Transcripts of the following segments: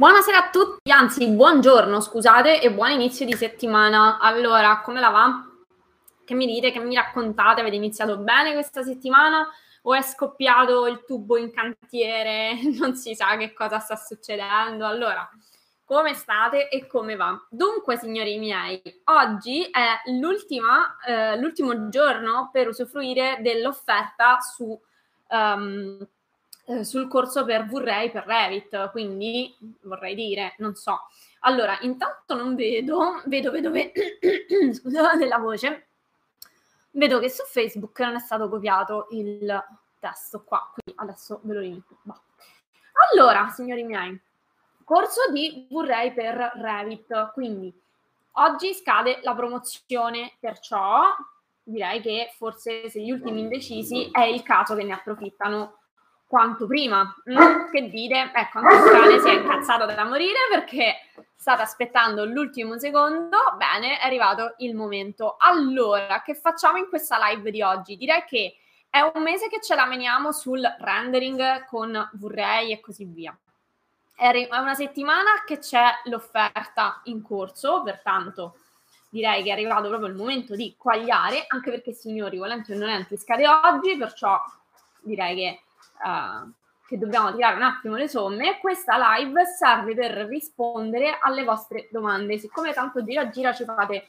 Buonasera a tutti, anzi buongiorno, scusate, e buon inizio di settimana. Allora, come la va? Che mi dite, che mi raccontate? Avete iniziato bene questa settimana o è scoppiato il tubo in cantiere? Non si sa che cosa sta succedendo. Allora, come state e come va? Dunque, signori miei, oggi è eh, l'ultimo giorno per usufruire dell'offerta su... Um, eh, sul corso per Vorrei per Revit, quindi vorrei dire, non so. Allora, intanto non vedo, vedo, vedo, vedo scusate la voce, vedo che su Facebook non è stato copiato il testo qua, quindi adesso ve lo rimetto. Allora, signori miei, corso di Vorrei per Revit, quindi oggi scade la promozione, perciò direi che forse se gli ultimi indecisi è il caso che ne approfittano quanto prima. Mm, che dire, ecco, anche cane si è incazzato da morire perché state aspettando l'ultimo secondo. Bene, è arrivato il momento. Allora, che facciamo in questa live di oggi? Direi che è un mese che ce la meniamo sul rendering con Vorrei e così via. È una settimana che c'è l'offerta in corso, pertanto direi che è arrivato proprio il momento di quagliare, anche perché signori, volenti o nolenti, scade oggi, perciò direi che uh, che dobbiamo tirare un attimo le somme, questa live serve per rispondere alle vostre domande. Siccome tanto gira gira ci fate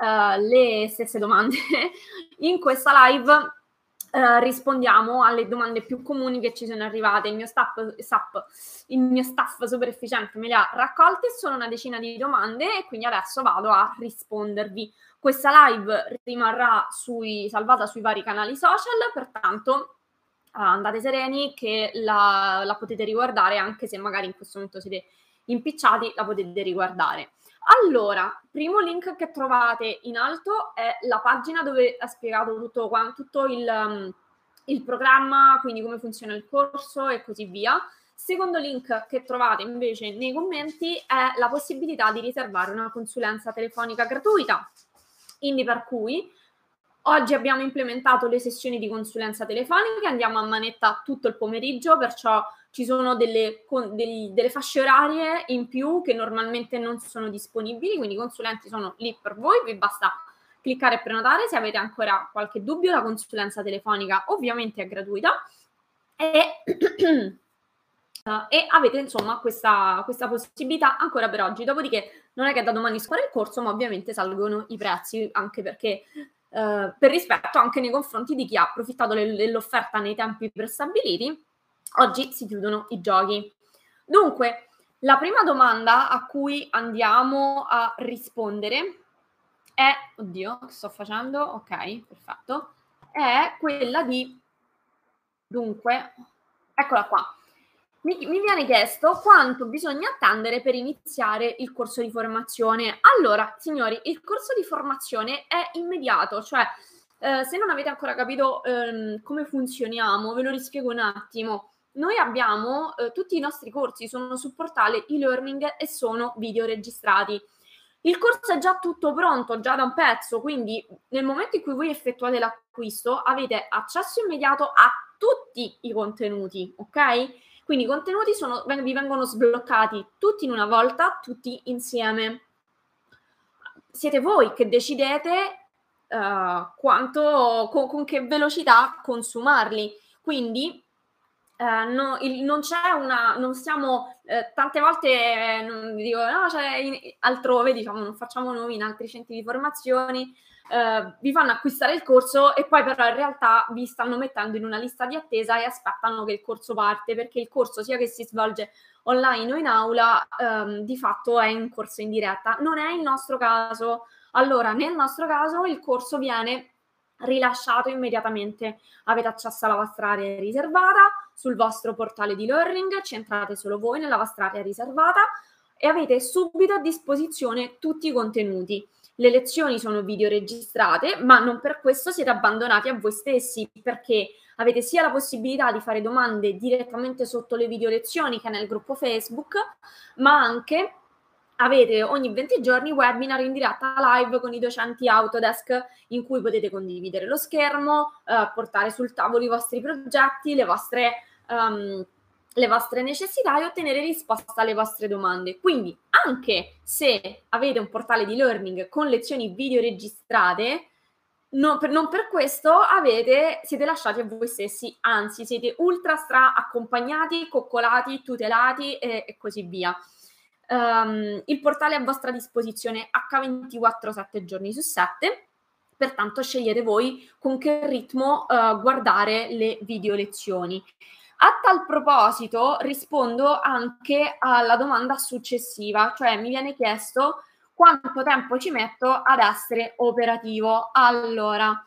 uh, le stesse domande, in questa live Uh, rispondiamo alle domande più comuni che ci sono arrivate. Il mio staff, staff, il mio staff super efficiente me le ha raccolte, sono una decina di domande e quindi adesso vado a rispondervi. Questa live rimarrà sui, salvata sui vari canali social, pertanto andate sereni che la, la, potete riguardare anche se magari in questo momento siete impicciati, la potete riguardare. Allora, primo link che trovate in alto è la pagina dove è spiegato tutto, tutto il, um, il programma, quindi come funziona il corso e così via. Secondo link che trovate invece nei commenti è la possibilità di riservare una consulenza telefonica gratuita. Quindi per cui Oggi abbiamo implementato le sessioni di consulenza telefonica, andiamo a manetta tutto il pomeriggio, perciò ci sono delle, con, degli, delle, fasce orarie in più che normalmente non sono disponibili, quindi i consulenti sono lì per voi, vi basta cliccare e prenotare. Se avete ancora qualche dubbio, la consulenza telefonica ovviamente è gratuita e, e avete insomma questa, questa possibilità ancora per oggi. Dopodiché non è che da domani scorre il corso, ma ovviamente salgono i prezzi anche perché eh, per rispetto anche nei confronti di chi ha approfittato dell'offerta nei tempi prestabiliti, oggi si chiudono i giochi. Dunque, la prima domanda a cui andiamo a rispondere è, oddio, che sto facendo? Ok, perfetto. È quella di, dunque, eccola qua. Mi, mi, viene chiesto quanto bisogna attendere per iniziare il corso di formazione. Allora, signori, il corso di formazione è immediato, cioè eh, se non avete ancora capito ehm, come funzioniamo, ve lo rispiego un attimo. Noi abbiamo eh, tutti i nostri corsi sono sul portale e-learning e sono video registrati. Il corso è già tutto pronto, già da un pezzo, quindi nel momento in cui voi effettuate l'acquisto avete accesso immediato a tutti i contenuti, ok? Quindi i contenuti sono, vi vengono sbloccati tutti in una volta, tutti insieme. Siete voi che decidete uh, quanto, con, con, che velocità consumarli. Quindi uh, no, il, non c'è una, non siamo, uh, tante volte dico, no, c'è in, altrove, diciamo, non facciamo noi in altri centri di formazione, eh, vi fanno acquistare il corso e poi però in realtà vi stanno mettendo in una lista di attesa e aspettano che il corso parte perché il corso sia che si svolge online o in aula ehm, di fatto è in corso in diretta. Non è il nostro caso. Allora, nel nostro caso il corso viene rilasciato immediatamente. Avete accesso alla vostra area riservata sul vostro portale di learning, ci entrate solo voi nella vostra area riservata e avete subito a disposizione tutti i contenuti. Le lezioni sono video registrate, ma non per questo siete abbandonati a voi stessi, perché avete sia la possibilità di fare domande direttamente sotto le video lezioni che nel gruppo Facebook, ma anche avete ogni 20 giorni webinar in diretta live con i docenti Autodesk in cui potete condividere lo schermo, eh, portare sul tavolo i vostri progetti, le vostre um, le vostre necessità e ottenere risposta alle vostre domande. Quindi, anche se avete un portale di learning con lezioni video registrate, non per, non per questo avete, siete lasciati a voi stessi, anzi siete ultra stra accompagnati, coccolati, tutelati e, e così via. Um, il portale è a vostra disposizione H24 7 giorni su 7, pertanto scegliete voi con che ritmo uh, guardare le video lezioni. A tal proposito rispondo anche alla domanda successiva, cioè mi viene chiesto quanto tempo ci metto ad essere operativo. Allora,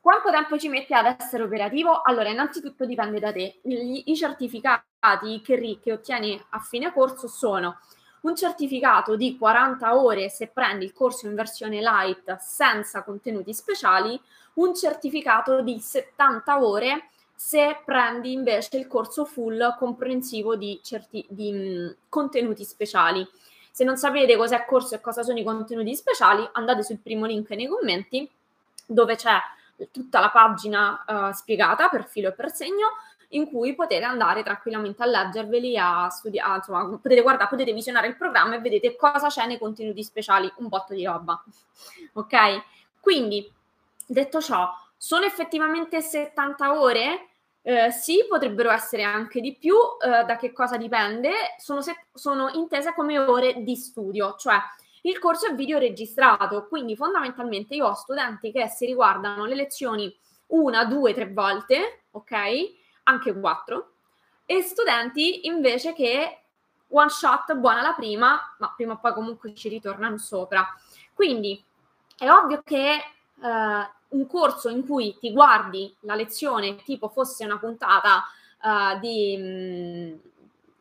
quanto tempo ci metti ad essere operativo? Allora, innanzitutto dipende da te. I, i certificati che, che ottieni a fine corso sono un certificato di 40 ore se prendi il corso in versione light senza contenuti speciali, un certificato di 70 ore se prendi invece il corso full comprensivo di, certi, di mh, contenuti speciali. Se non sapete cos'è corso e cosa sono i contenuti speciali, andate sul primo link nei commenti dove c'è tutta la pagina uh, spiegata per filo e per segno in cui potete andare tranquillamente a leggerveli, a studiare, insomma, potete guardare, potete visionare il programma e vedete cosa c'è nei contenuti speciali, un botto di roba. ok? Quindi, detto ciò, sono effettivamente 70 ore? Eh, sì, potrebbero essere anche di più, eh, da che cosa dipende? Sono, se- sono intese come ore di studio, cioè il corso è video registrato, quindi fondamentalmente io ho studenti che si riguardano le lezioni una, due, tre volte, ok? Anche quattro, e studenti invece che one shot, buona la prima, ma prima o poi comunque ci ritornano sopra. Quindi è ovvio che eh, un corso in cui ti guardi la lezione tipo fosse una puntata uh, di mh, mm,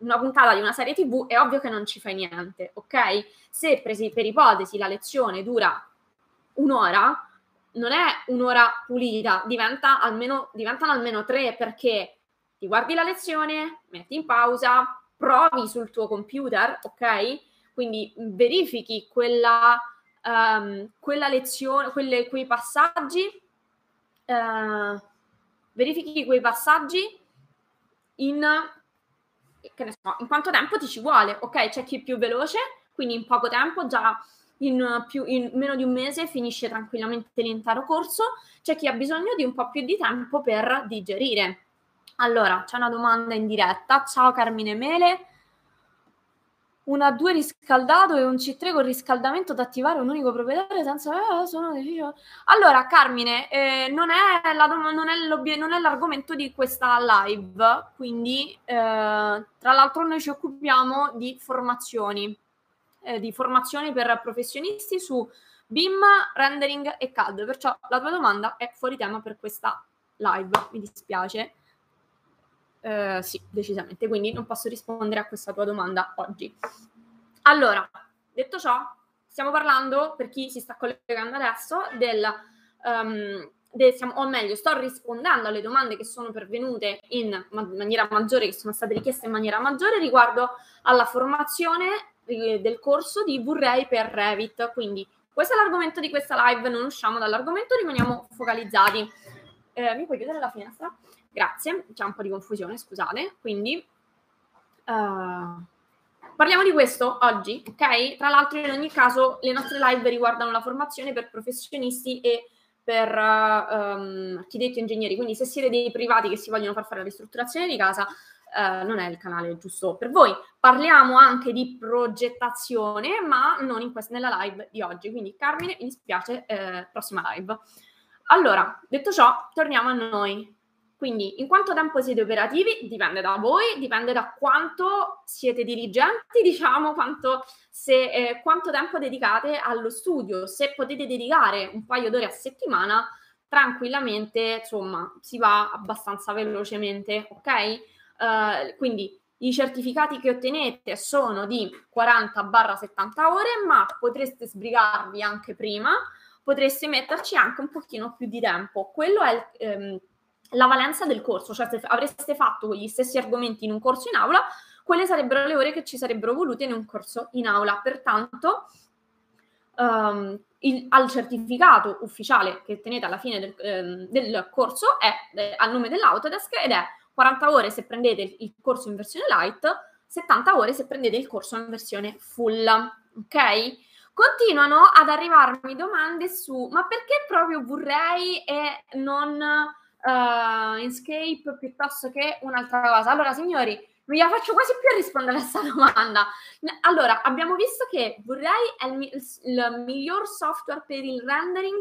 una puntata di una serie TV, è ovvio che non ci fai niente, ok? Se per ipotesi la lezione dura un'ora, non è un'ora pulita, diventa almeno, diventano almeno tre perché ti guardi la lezione, metti in pausa, provi sul tuo computer, ok? Quindi verifichi quella um, quella lezione, quelle, quei passaggi, uh, verifichi quei passaggi in, so, in quanto tempo ti ci vuole, ok? C'è chi è più veloce, quindi in poco tempo già in, più, in, meno di un mese finisce tranquillamente l'intero corso, c'è chi ha bisogno di un po' più di tempo per digerire. Allora, c'è una domanda in diretta. Ciao Carmine Mele, un A2 riscaldato e un C3 con riscaldamento da attivare un unico proprietario senza eh, sono difficile. Allora, Carmine, eh, non, è la, non, è non, è l'argomento di questa live, quindi eh, tra l'altro noi ci occupiamo di formazioni, eh, di formazioni per professionisti su BIM, rendering e CAD, perciò la tua domanda è fuori tema per questa live, mi dispiace. Eh, sì, decisamente, quindi non posso rispondere a questa tua domanda oggi. Allora, detto ciò, stiamo parlando, per chi si sta collegando adesso, del, um, de, siamo, o meglio, sto rispondendo alle domande che sono pervenute in maniera maggiore, che sono state richieste in maniera maggiore riguardo alla formazione eh, del corso di Vorrei per Revit. Quindi questo è l'argomento di questa live, non usciamo dall'argomento, rimaniamo focalizzati. Eh, mi puoi chiudere la finestra? Grazie, c'è un po' di confusione, scusate. Quindi uh, parliamo di questo oggi, ok? Tra l'altro, in ogni caso, le nostre live riguardano la formazione per professionisti e per uh, um, architetti e ingegneri. Quindi, se siete dei privati che si vogliono far fare la ristrutturazione di casa, uh, non è il canale giusto per voi. Parliamo anche di progettazione, ma non quest- nella live di oggi. Quindi, Carmine, mi dispiace, eh, prossima live. Allora, detto ciò, torniamo a noi. Quindi in quanto tempo siete operativi dipende da voi, dipende da quanto siete dirigenti, diciamo, quanto, se, eh, quanto tempo dedicate allo studio. Se potete dedicare un paio d'ore a settimana, tranquillamente, insomma, si va abbastanza velocemente, ok? Uh, quindi i certificati che ottenete sono di 40-70 ore, ma potreste sbrigarvi anche prima, potreste metterci anche un pochino più di tempo. Quello è. Ehm, la valenza del corso, cioè se avreste fatto gli stessi argomenti in un corso in aula, quelle sarebbero le ore che ci sarebbero volute in un corso in aula. Pertanto, um, il, al certificato ufficiale che tenete alla fine del, ehm, del corso è, è al nome dell'Autodesk ed è 40 ore se prendete il corso in versione light, 70 ore se prendete il corso in versione full, ok? Continuano ad arrivarmi domande su ma perché proprio vorrei e non uh, Inkscape piuttosto che un'altra cosa? Allora, signori, mi la faccio quasi più a rispondere a questa domanda. Allora, abbiamo visto che vorrei è il, il miglior software per il rendering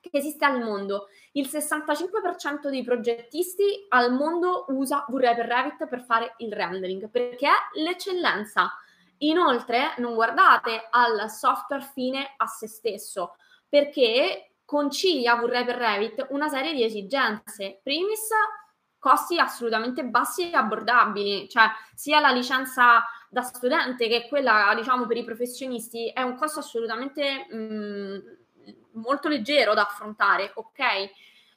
che esiste al mondo. Il 65% dei progettisti al mondo usa V-Ray per Revit per fare il rendering, perché è l'eccellenza. Inoltre, non guardate al software fine a se stesso, perché concilia V-Ray per Revit una serie di esigenze. Primis, costi assolutamente bassi e abbordabili, cioè sia la licenza da studente che quella, diciamo, per i professionisti è un costo assolutamente mh, mm, molto leggero da affrontare, ok?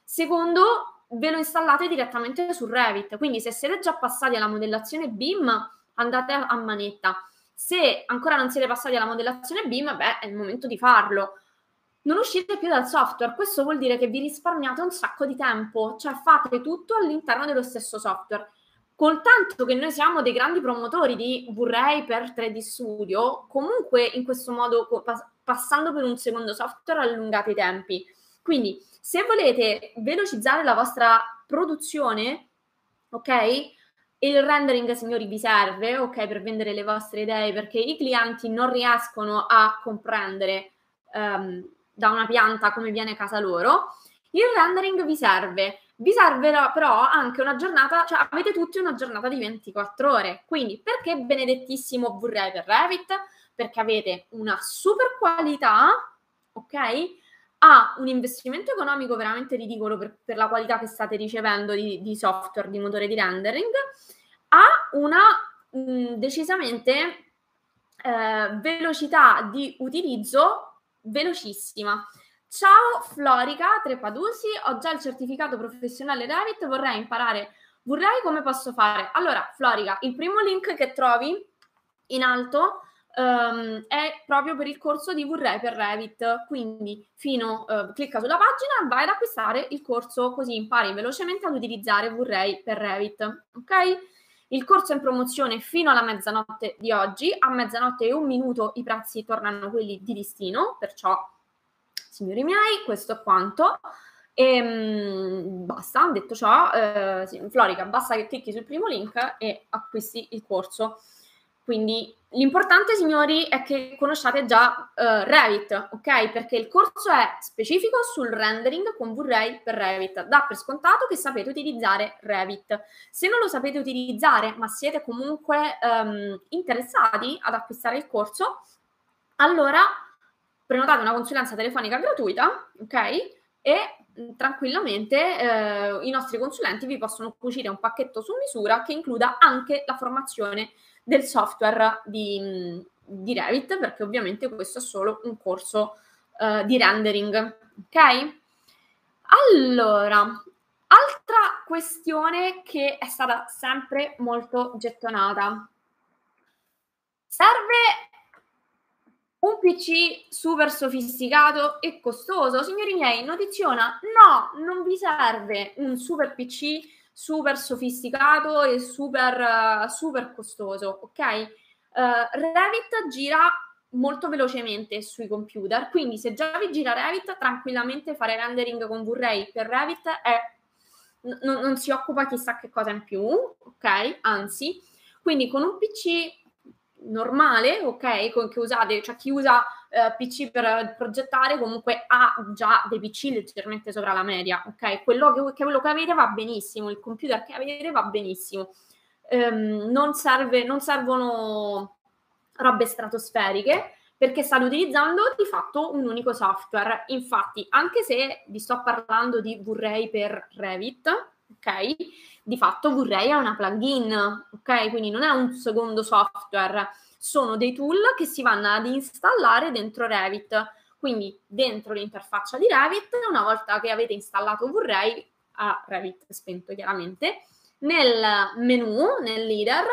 Secondo, ve lo installate direttamente su Revit, quindi se siete già passati alla modellazione BIM, andate a manetta. Se ancora non siete passati alla modellazione BIM, beh, è il momento di farlo. Non uscite più dal software, questo vuol dire che vi risparmiate un sacco di tempo, cioè fate tutto all'interno dello stesso software. Col tanto che noi siamo dei grandi promotori di V-Ray per 3D Studio, comunque in questo modo passando per un secondo software allungate i tempi. Quindi, se volete velocizzare la vostra produzione, ok? Il rendering, signori, vi serve, ok, per vendere le vostre idee, perché i clienti non riescono a comprendere um, da una pianta come viene casa loro. Il rendering vi serve. Vi serve però anche una giornata, cioè avete tutti una giornata di 24 ore. Quindi, perché benedettissimo vorrei per Revit? perché avete una super qualità, ok? Ha un investimento economico veramente ridicolo per, per la qualità che state ricevendo di, di, software, di motore di rendering, ha una mh, decisamente eh, velocità di utilizzo velocissima. Ciao Florica Trepadusi, ho già il certificato professionale Revit, vorrei imparare, vorrei come posso fare? Allora, Florica, il primo link che trovi in alto um, è proprio per il corso di V-Ray per Revit. Quindi fino, uh, clicca sulla pagina, vai ad acquistare il corso così impari velocemente ad utilizzare V-Ray per Revit. Ok? Il corso è in promozione fino alla mezzanotte di oggi. A mezzanotte e un minuto i prezzi tornano quelli di listino, perciò, signori miei, questo è quanto. E um, basta, detto ciò, eh, sì, Florica, basta che clicchi sul primo link e acquisti il corso. Quindi l'importante, signori, è che conosciate già uh, Revit, ok? Perché il corso è specifico sul rendering con V-Ray per Revit. Dà per scontato che sapete utilizzare Revit. Se non lo sapete utilizzare, ma siete comunque um, interessati ad acquistare il corso, allora prenotate una consulenza telefonica gratuita, ok? E tranquillamente eh, i nostri consulenti vi possono cucire un pacchetto su misura che includa anche la formazione del software di, di Revit, perché ovviamente questo è solo un corso uh, di rendering. Ok? Allora, altra questione che è stata sempre molto gettonata. Serve un PC super sofisticato e costoso? Signori miei, notiziona, no, non vi serve un super PC super sofisticato e super, uh, super costoso, ok? Uh, Revit gira molto velocemente sui computer, quindi se già vi gira Revit, tranquillamente fare rendering con V-Ray per Revit è, n- non si occupa chissà che cosa in più, ok? Anzi, quindi con un PC normale, ok, con, che usate, cioè chi usa eh, PC per progettare comunque ha già dei PC leggermente sopra la media, ok? Quello che, che, quello che avete va benissimo, il computer che avete va benissimo. Um, non, serve, non servono robe stratosferiche perché state utilizzando di fatto un unico software. Infatti, anche se vi sto parlando di V-Ray per Revit, ok? Di fatto V-Ray è una plugin, ok? Quindi non è un secondo software sono dei tool che si vanno ad installare dentro Revit. Quindi dentro l'interfaccia di Revit, una volta che avete installato V-Ray, a Revit spento chiaramente, nel menu, nel leader,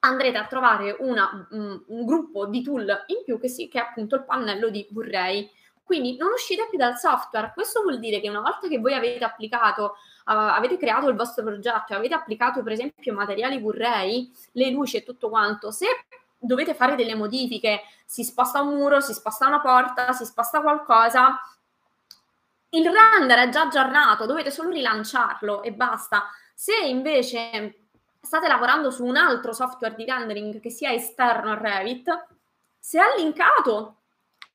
andrete a trovare una, um, un gruppo di tool in più che, si, che è appunto il pannello di V-Ray. Quindi non uscite più dal software. Questo vuol dire che una volta che voi avete applicato, uh, avete creato il vostro progetto avete applicato per esempio materiali Blu-ray, le luci e tutto quanto, se dovete fare delle modifiche, si sposta un muro, si sposta una porta, si sposta qualcosa, il render è già aggiornato, dovete solo rilanciarlo e basta. Se invece state lavorando su un altro software di rendering che sia esterno a Revit, se è linkato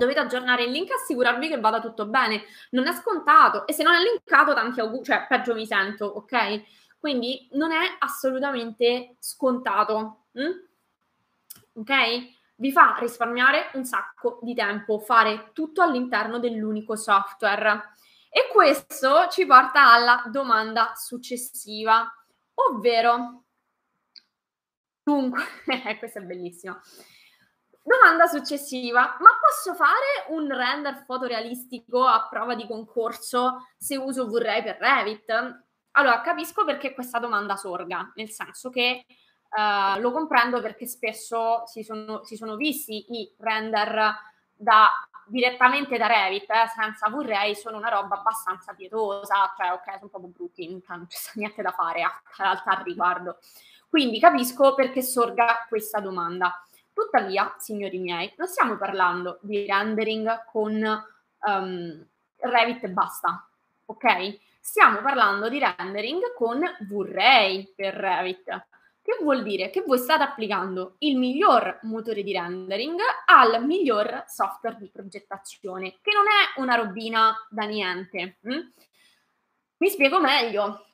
dovete aggiornare il link e assicurarvi che vada tutto bene. Non è scontato e se non è linkato tanti auguri, cioè peggio mi sento, ok? Quindi non è assolutamente scontato. Hm? Ok? Vi fa risparmiare un sacco di tempo fare tutto all'interno dell'unico software. E questo ci porta alla domanda successiva, ovvero, dunque, questa è bellissima. Domanda successiva, ma posso fare un render fotorealistico a prova di concorso se uso V-Ray per Revit? Allora, capisco perché questa domanda sorga, nel senso che uh, lo comprendo perché spesso si sono, si sono visti i render da direttamente da Revit, eh, senza V-Ray, sono una roba abbastanza pietosa, cioè ok, sono proprio brutti, non c'è niente da fare a, realtà al riguardo. Quindi capisco perché sorga questa domanda. Tuttavia, signori miei, non stiamo parlando di rendering con um, Revit e basta, ok? Stiamo parlando di rendering con V-Ray per Revit. Che vuol dire che voi state applicando il miglior motore di rendering al miglior software di progettazione, che non è una robina da niente. Hm? Mi spiego meglio.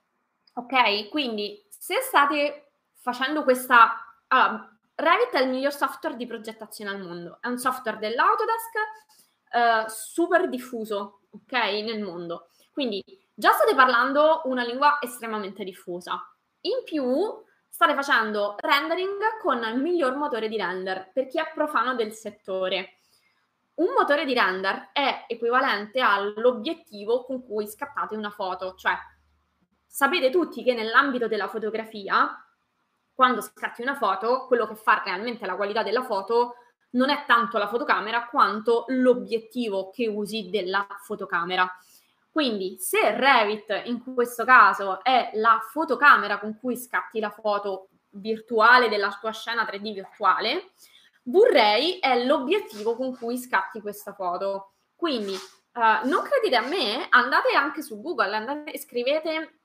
Ok, quindi se state facendo questa... Allora, Revit è il miglior software di progettazione al mondo. È un software dell'Autodesk eh, super diffuso, ok, nel mondo. Quindi già state parlando una lingua estremamente diffusa. In più state facendo rendering con il miglior motore di render per chi è profano del settore. Un motore di render è equivalente all'obiettivo con cui scattate una foto, cioè sapete tutti che nell'ambito della fotografia, quando scatti una foto, quello che fa realmente la qualità della foto non è tanto la fotocamera quanto l'obiettivo che usi della fotocamera. Quindi se Revit in questo caso è la fotocamera con cui scatti la foto virtuale della tua scena 3D virtuale, V-Ray è l'obiettivo con cui scatti questa foto. Quindi uh, non credete a me, andate anche su Google, andate, scrivete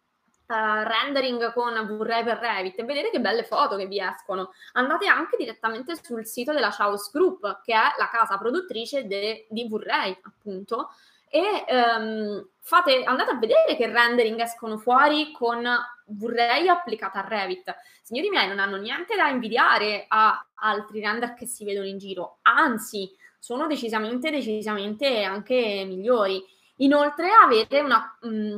Uh, rendering con V-Ray per Revit e vedete che belle foto che vi escono. Andate anche direttamente sul sito della Chaos Group, che è la casa produttrice de, di V-Ray, appunto, e um, fate, andate a vedere che rendering escono fuori con V-Ray applicata a Revit. Signori miei, non hanno niente da invidiare a altri render che si vedono in giro, anzi, sono decisamente, decisamente anche migliori. Inoltre avete una... Mh,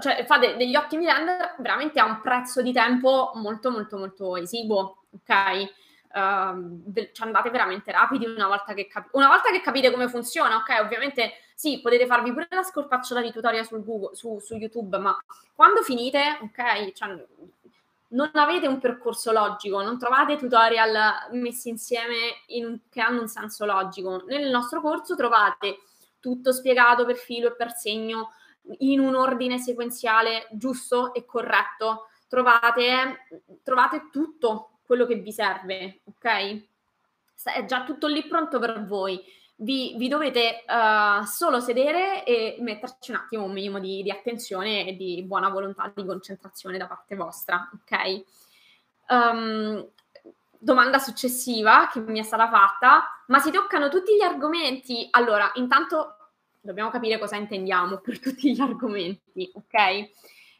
cioè fate degli ottimi render veramente a un prezzo di tempo molto molto molto esiguo, ok? Uh, ci andate veramente rapidi una volta che, capi- una volta che capite come funziona, ok? Ovviamente sì, potete farvi pure la scorpacciata di tutorial Google, su, su YouTube, ma quando finite, ok, cioè, non avete un percorso logico, non trovate tutorial messi insieme in, che hanno un senso logico. Nel nostro corso trovate tutto spiegato per filo e per segno in un ordine sequenziale giusto e corretto. Trovate, trovate tutto quello che vi serve, ok? È già tutto lì pronto per voi. Vi, vi dovete uh, solo sedere e metterci un attimo un minimo di, di, attenzione e di buona volontà, di concentrazione da parte vostra, ok? Um, domanda successiva che mi è stata fatta, ma si toccano tutti gli argomenti? Allora, intanto dobbiamo capire cosa intendiamo per tutti gli argomenti, ok?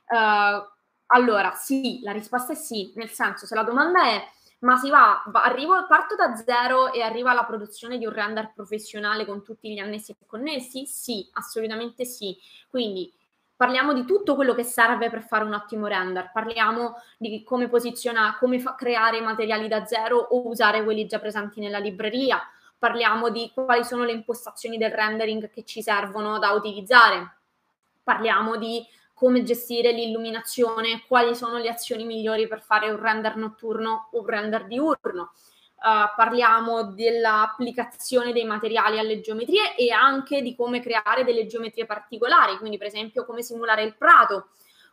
Uh, allora, sì, la risposta è sì, nel senso se la domanda è ma si va, arrivo, parto da zero e arriva alla produzione di un render professionale con tutti gli annessi e connessi? Sì, assolutamente sì. Quindi parliamo di tutto quello che serve per fare un ottimo render, parliamo di come posizionare, come fa, creare materiali da zero o usare quelli già presenti nella libreria, parliamo di quali sono le impostazioni del rendering che ci servono da utilizzare, parliamo di come gestire l'illuminazione, quali sono le azioni migliori per fare un render notturno o un render diurno. Uh, parliamo dell'applicazione dei materiali alle geometrie e anche di come creare delle geometrie particolari, quindi per esempio come simulare il prato,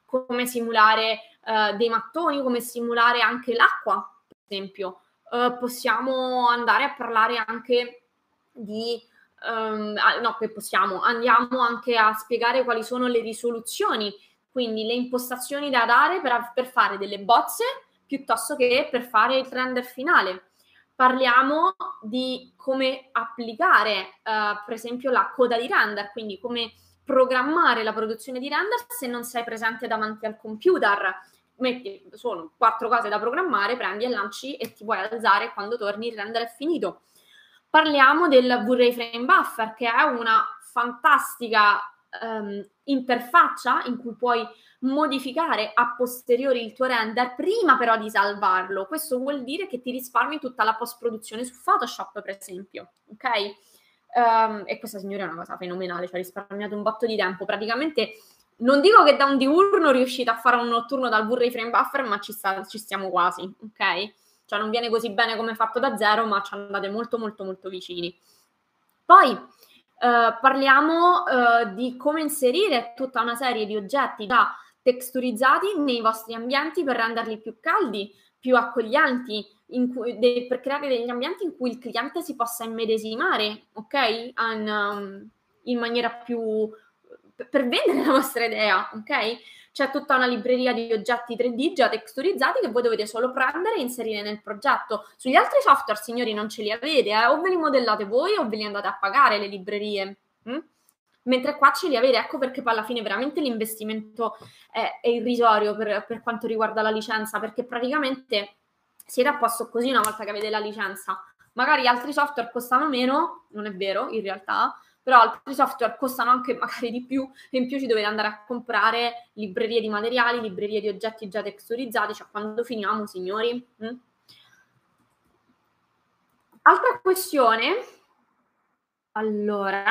come simulare uh, dei mattoni, come simulare anche l'acqua, per esempio. Uh, possiamo andare a parlare anche di um, no, che possiamo, andiamo anche a spiegare quali sono le risoluzioni, quindi le impostazioni da dare per, per fare delle bozze piuttosto che per fare il render finale. Parliamo di come applicare, uh, per esempio, la coda di render, quindi come programmare la produzione di render se non sei presente davanti al computer. Metti, sono quattro cose da programmare, prendi e lanci e ti puoi alzare quando torni il render è finito parliamo del V-Ray Frame Buffer, che è una fantastica um, interfaccia in cui puoi modificare a posteriori il tuo render prima però di salvarlo. Questo vuol dire che ti risparmi tutta la post-produzione su Photoshop, per esempio, ok? Um, e questa signora è una cosa fenomenale, ci ha risparmiato un botto di tempo. Praticamente non dico che da un diurno riuscite a fare un notturno dal V-Ray Frame Buffer, ma ci, sta, ci stiamo quasi, ok? cioè non viene così bene come fatto da zero, ma ci andate molto molto molto vicini. Poi eh, parliamo eh, di come inserire tutta una serie di oggetti già texturizzati nei vostri ambienti per renderli più caldi, più accoglienti, cui, de, per creare degli ambienti in cui il cliente si possa immedesimare, ok? In, um, in maniera più per vendere la vostra idea, ok? c'è tutta una libreria di oggetti 3D già texturizzati che voi dovete solo prendere e inserire nel progetto. Sugli altri software, signori, non ce li avete, eh? o ve li modellate voi o ve li andate a pagare le librerie. Hm? Mentre qua ce li avete, ecco perché poi alla fine veramente l'investimento è, è irrisorio per, per quanto riguarda la licenza, perché praticamente siete a posto così una volta che avete la licenza. Magari altri software costano meno, non è vero in realtà, però altri software costano anche magari di più e in più ci dovete andare a comprare librerie di materiali, librerie di oggetti già texturizzati, cioè quando finiamo, signori? Mm? Altra questione, allora,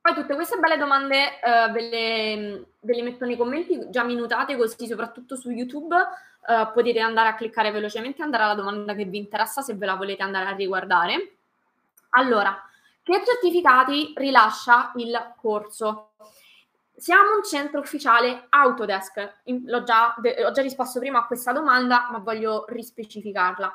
poi tutte queste belle domande uh, ve, le, ve, le, metto nei commenti già minutate così soprattutto su YouTube uh, potete andare a cliccare velocemente e andare alla domanda che vi interessa se ve la volete andare a riguardare. Allora, che certificati rilascia il corso? Siamo un centro ufficiale Autodesk. Già, ho già risposto prima a questa domanda, ma voglio rispecificarla.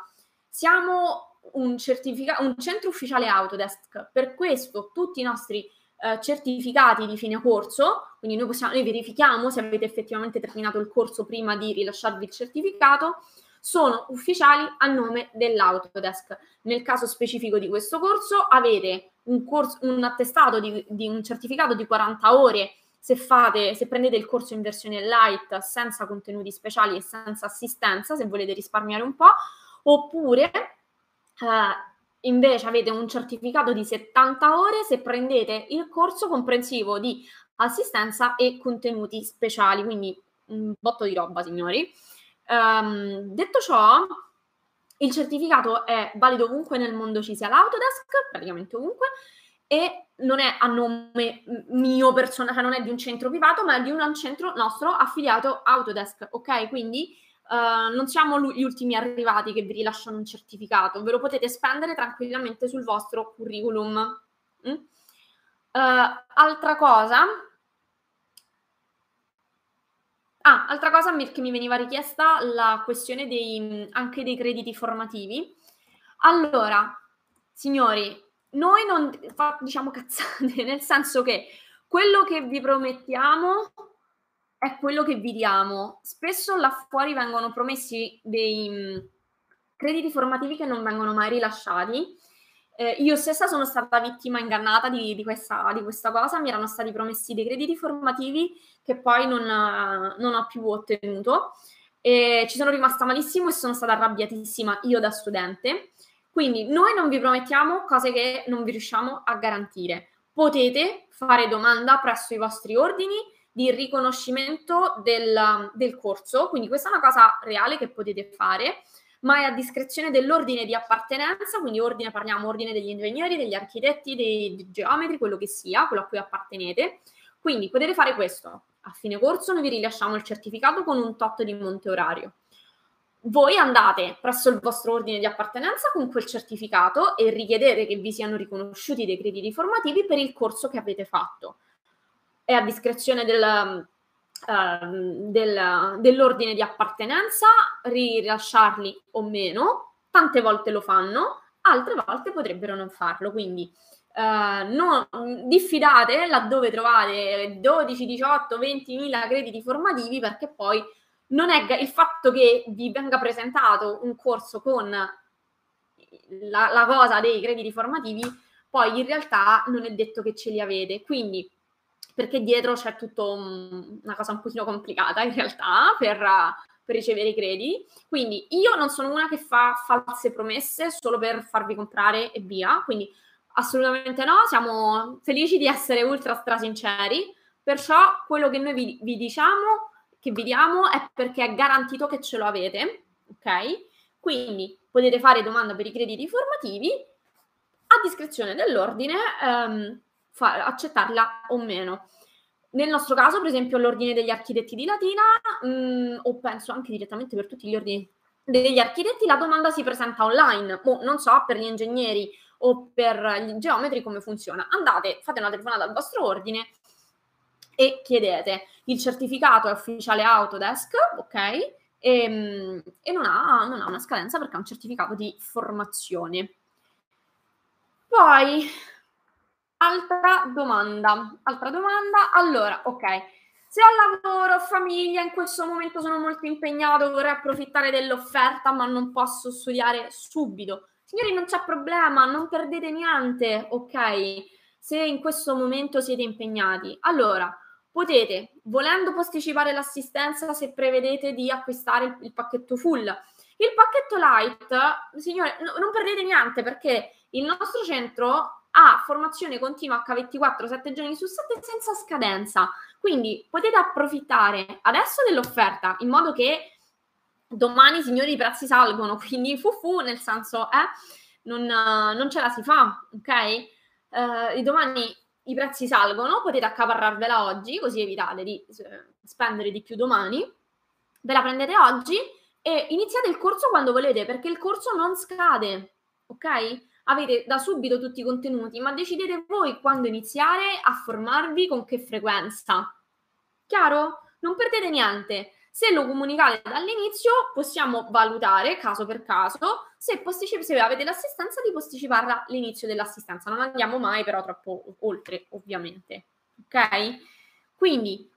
Siamo un, certifica- un centro ufficiale Autodesk. Per questo tutti i nostri eh, certificati di fine corso, quindi noi, possiamo, noi verifichiamo se avete effettivamente terminato il corso prima di rilasciarvi il certificato, sono ufficiali a nome dell'Autodesk. Nel caso specifico di questo corso avete un, corso, un attestato di, di, un certificato di 40 ore se, fate, se prendete il corso in versione light senza contenuti speciali e senza assistenza, se volete risparmiare un po', oppure eh, invece avete un certificato di 70 ore se prendete il corso comprensivo di assistenza e contenuti speciali, quindi un botto di roba, signori. Um, detto ciò, il certificato è valido ovunque nel mondo ci sia l'Autodesk, praticamente ovunque, e non è a nome mio personale, cioè non è di un centro privato, ma è di un centro nostro affiliato Autodesk, ok? Quindi uh, non siamo gli ultimi arrivati che vi rilasciano un certificato, ve lo potete spendere tranquillamente sul vostro curriculum. Mm? Uh, altra cosa, Ah, altra cosa che mi veniva richiesta, la questione dei, anche dei crediti formativi. Allora, signori, noi non diciamo cazzate, nel senso che quello che vi promettiamo è quello che vi diamo. Spesso là fuori vengono promessi dei crediti formativi che non vengono mai rilasciati eh, io stessa sono stata vittima ingannata di, di, questa, di, questa, cosa, mi erano stati promessi dei crediti formativi che poi non, non ho più ottenuto. E ci sono rimasta malissimo e sono stata arrabbiatissima io da studente. Quindi noi non vi promettiamo cose che non vi riusciamo a garantire. Potete fare domanda presso i vostri ordini di riconoscimento del, del corso, quindi questa è una cosa reale che potete fare ma è a discrezione dell'ordine di appartenenza, quindi ordine parliamo ordine degli ingegneri, degli architetti, dei, geometri, quello che sia, quello a cui appartenete. Quindi potete fare questo. A fine corso noi vi rilasciamo il certificato con un tot di monte orario. voi andate presso il vostro ordine di appartenenza con quel certificato e richiedete che vi siano riconosciuti dei crediti formativi per il corso che avete fatto. È a discrezione del, uh, del, dell'ordine di appartenenza rilasciarli o meno, tante volte lo fanno, altre volte potrebbero non farlo, quindi uh, non, diffidate laddove trovate 12, 18, 20 mila crediti formativi perché poi non è il fatto che vi venga presentato un corso con la, la, cosa dei crediti formativi, poi in realtà non è detto che ce li avete. Quindi, perché dietro c'è tutto un, una cosa un pochino complicata in realtà per, per, ricevere i crediti. Quindi io non sono una che fa false promesse solo per farvi comprare e via. Quindi assolutamente no, siamo felici di essere ultra strasinceri. Perciò quello che noi vi, vi diciamo che vi diamo è perché è garantito che ce lo avete, ok? Quindi potete fare domanda per i crediti formativi a discrezione dell'ordine, ehm, fa- accettarla o meno. Nel nostro caso, per esempio, l'ordine degli architetti di Latina, mh, mm, o penso anche direttamente per tutti gli ordini degli architetti, la domanda si presenta online. Mo, non so per gli ingegneri o per gli geometri come funziona. Andate, fate una telefonata al vostro ordine e chiedete il certificato è ufficiale Autodesk, ok? E, ehm, e non, ha, non ha una scadenza perché è un certificato di formazione. Poi, altra domanda, altra domanda, allora, ok, se ho lavoro, famiglia, in questo momento sono molto impegnato, vorrei approfittare dell'offerta, ma non posso studiare subito. Signori, non c'è problema, non perdete niente, ok? Se in questo momento siete impegnati. Allora, potete, volendo posticipare l'assistenza se prevedete di acquistare il, il pacchetto full. Il pacchetto light, signore, no, non perdete niente perché il nostro centro ha formazione continua H24 7 giorni su 7 senza scadenza. Quindi potete approfittare adesso dell'offerta in modo che domani, signori, i prezzi salgono. Quindi fu fu, nel senso, eh, non, non ce la si fa, ok? Uh, domani i prezzi salgono, potete accaparrarvela oggi, così evitate di spendere di più domani. Ve la prendete oggi e iniziate il corso quando volete, perché il corso non scade, ok? Avete da subito tutti i contenuti, ma decidete voi quando iniziare a formarvi, con che frequenza. Chiaro? Non perdete niente. Se lo comunicate dall'inizio, possiamo valutare caso per caso se, posticip- se avete l'assistenza di posticiparla all'inizio dell'assistenza. Non andiamo mai però troppo oltre, ovviamente. Ok? Quindi,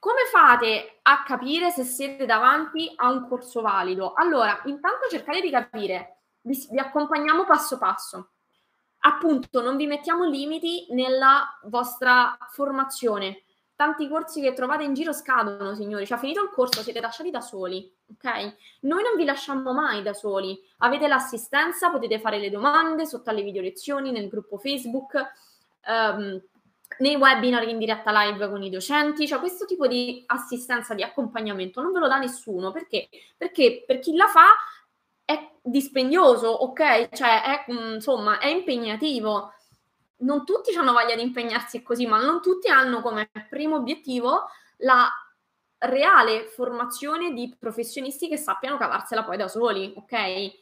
come fate a capire se siete davanti a un corso valido? Allora, intanto cercate di capire, vi, vi accompagniamo passo passo. Appunto, non vi mettiamo limiti nella vostra formazione tanti corsi che trovate in giro scadono, signori. Cioè, finito il corso, siete lasciati da soli, ok? Noi non vi lasciamo mai da soli. Avete l'assistenza, potete fare le domande sotto alle video lezioni, nel gruppo Facebook, um, nei webinar in diretta live con i docenti. Cioè, questo tipo di assistenza, di accompagnamento non ve lo dà nessuno. Perché? Perché per chi la fa è dispendioso, ok? Cioè, è, insomma, è impegnativo non tutti hanno voglia di impegnarsi così, ma non tutti hanno come primo obiettivo la reale formazione di professionisti che sappiano cavarsela poi da soli, ok?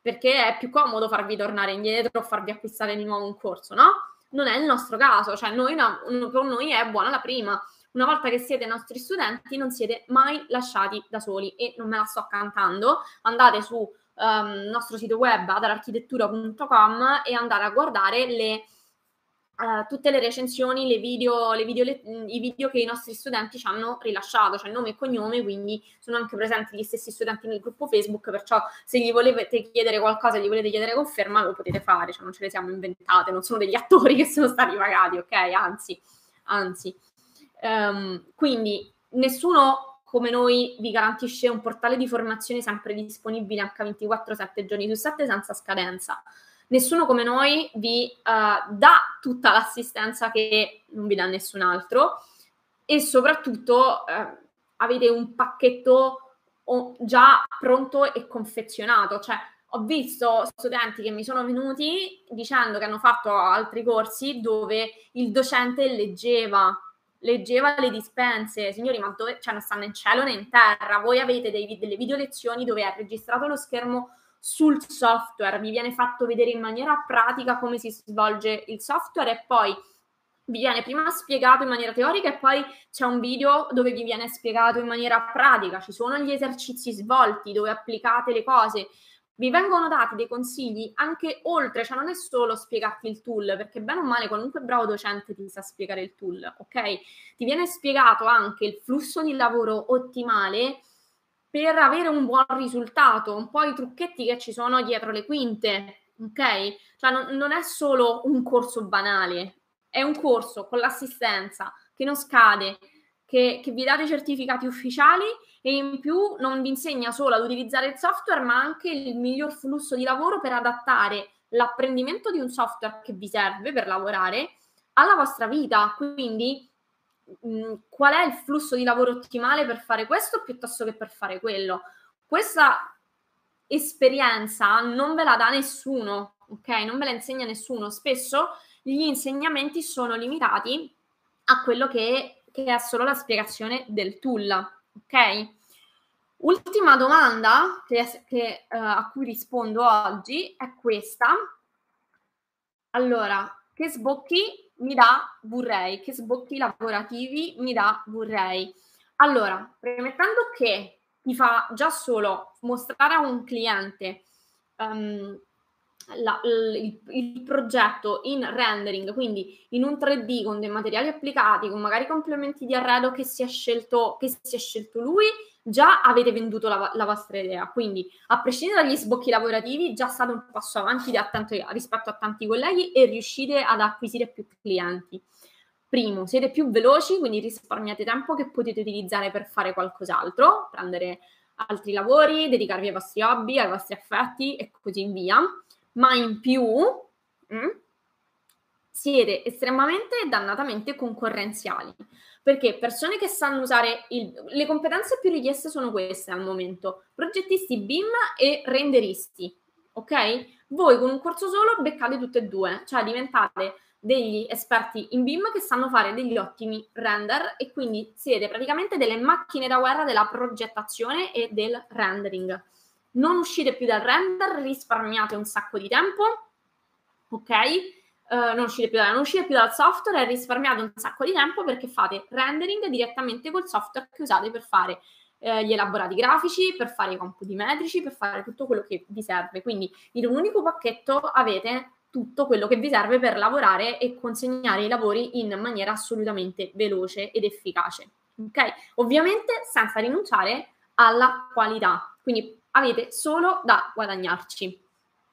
Perché è più comodo farvi tornare indietro o farvi acquistare di nuovo un corso, no? Non è il nostro caso, cioè noi, per noi è buona la prima. Una volta che siete nostri studenti non siete mai lasciati da soli e non me la sto cantando. Andate su um, nostro sito web adararchitettura.com e andate a guardare le Uh, tutte le recensioni, le video, le video le, i video che i nostri studenti ci hanno rilasciato, cioè nome e cognome, quindi sono anche presenti gli stessi studenti nel gruppo Facebook, perciò se gli volete chiedere qualcosa, gli volete chiedere conferma, lo potete fare, cioè non ce le siamo inventate, non sono degli attori che sono stati pagati, ok? Anzi, anzi. Um, quindi nessuno come noi vi garantisce un portale di formazione sempre disponibile H24 7 giorni su 7 senza scadenza. Nessuno come noi vi uh, dà tutta l'assistenza che non vi dà nessun altro e soprattutto uh, avete un pacchetto già pronto e confezionato, cioè ho visto studenti che mi sono venuti dicendo che hanno fatto altri corsi dove il docente leggeva leggeva le dispense, signori, ma dove, cioè non stanno in cielo né in terra, voi avete dei, delle video lezioni dove è registrato lo schermo sul software, vi viene fatto vedere in maniera pratica come si svolge il software e poi vi viene prima spiegato in maniera teorica e poi c'è un video dove vi viene spiegato in maniera pratica, ci sono gli esercizi svolti dove applicate le cose, vi vengono dati dei consigli anche oltre, cioè non è solo spiegarti il tool, perché bene o male qualunque bravo docente ti sa spiegare il tool, ok? Ti viene spiegato anche il flusso di lavoro ottimale per avere un buon risultato, un po' i trucchetti che ci sono dietro le quinte, ok? Cioè non, non è solo un corso banale, è un corso con l'assistenza che non scade, che, che vi dà dei certificati ufficiali e in più non vi insegna solo ad utilizzare il software, ma anche il miglior flusso di lavoro per adattare l'apprendimento di un software che vi serve per lavorare alla vostra vita. Quindi mh, qual è il flusso di lavoro ottimale per fare questo piuttosto che per fare quello? Questa esperienza non ve la dà nessuno, ok? Non ve la insegna nessuno. Spesso gli insegnamenti sono limitati a quello che, che è solo la spiegazione del tool, ok? Ultima domanda che, che, uh, a cui rispondo oggi è questa. Allora, che sbocchi mi dà Burrei? Che sbocchi lavorativi mi dà Burrei? Allora, premettendo che ti fa già solo mostrare a un cliente um, la, il, il, progetto in rendering, quindi in un 3D con dei materiali applicati, con magari complementi di arredo che si è scelto, si è scelto lui, già avete venduto la, la, vostra idea. Quindi, a prescindere dagli sbocchi lavorativi, già state un passo avanti tanto, rispetto a tanti colleghi e riuscite ad acquisire più clienti. Primo, siete più veloci, quindi risparmiate tempo che potete utilizzare per fare qualcos'altro, prendere altri lavori, dedicarvi ai vostri hobby, ai vostri affetti e così via ma in più mh, mm, siete estremamente e dannatamente concorrenziali. Perché persone che sanno usare il, le competenze più richieste sono queste al momento: progettisti BIM e renderisti. Ok? Voi con un corso solo beccate tutte e due, cioè diventate degli esperti in BIM che sanno fare degli ottimi render e quindi siete praticamente delle macchine da guerra della progettazione e del rendering non uscite più dal render, risparmiate un sacco di tempo, ok? Uh, non, uscite più non uscite più dal software e risparmiate un sacco di tempo perché fate rendering direttamente col software che usate per fare eh, gli elaborati grafici, per fare i compiti metrici, per fare tutto quello che vi serve. Quindi in un unico pacchetto avete tutto quello che vi serve per lavorare e consegnare i lavori in maniera assolutamente veloce ed efficace. Ok? Ovviamente senza rinunciare alla qualità. Quindi avete solo da guadagnarci.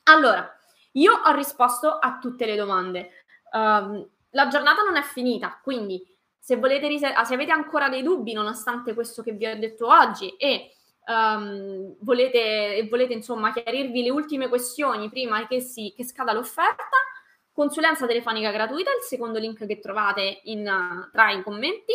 Allora, io ho risposto a tutte le domande. Um, la giornata non è finita, quindi se, volete rise- se avete ancora dei dubbi, nonostante questo che vi ho detto oggi, e um, volete, volete insomma chiarirvi le ultime questioni prima che, si, che scada l'offerta, consulenza telefonica gratuita, il secondo link che trovate in, tra i commenti.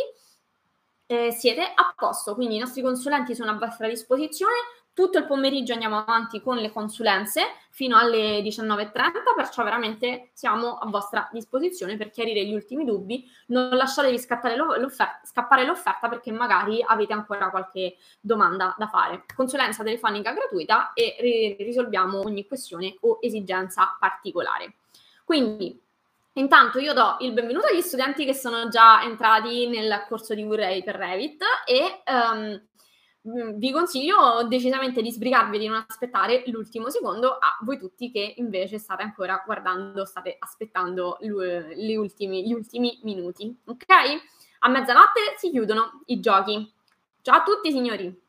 Eh, siete a posto, quindi i nostri consulenti sono a vostra disposizione tutto il pomeriggio andiamo avanti con le consulenze fino alle 19.30, perciò veramente siamo a vostra disposizione per chiarire gli ultimi dubbi. Non lasciatevi l'offerta, scappare l'offerta perché magari avete ancora qualche domanda da fare. Consulenza telefonica gratuita e risolviamo ogni questione o esigenza particolare. Quindi Intanto io do il benvenuto agli studenti che sono già entrati nel corso di Urei per Revit e um, vi consiglio decisamente di sbrigarvi di non aspettare l'ultimo secondo a voi tutti che invece state ancora guardando, state aspettando ultimi, gli ultimi minuti. Ok? A mezzanotte si chiudono i giochi. Ciao a tutti signori!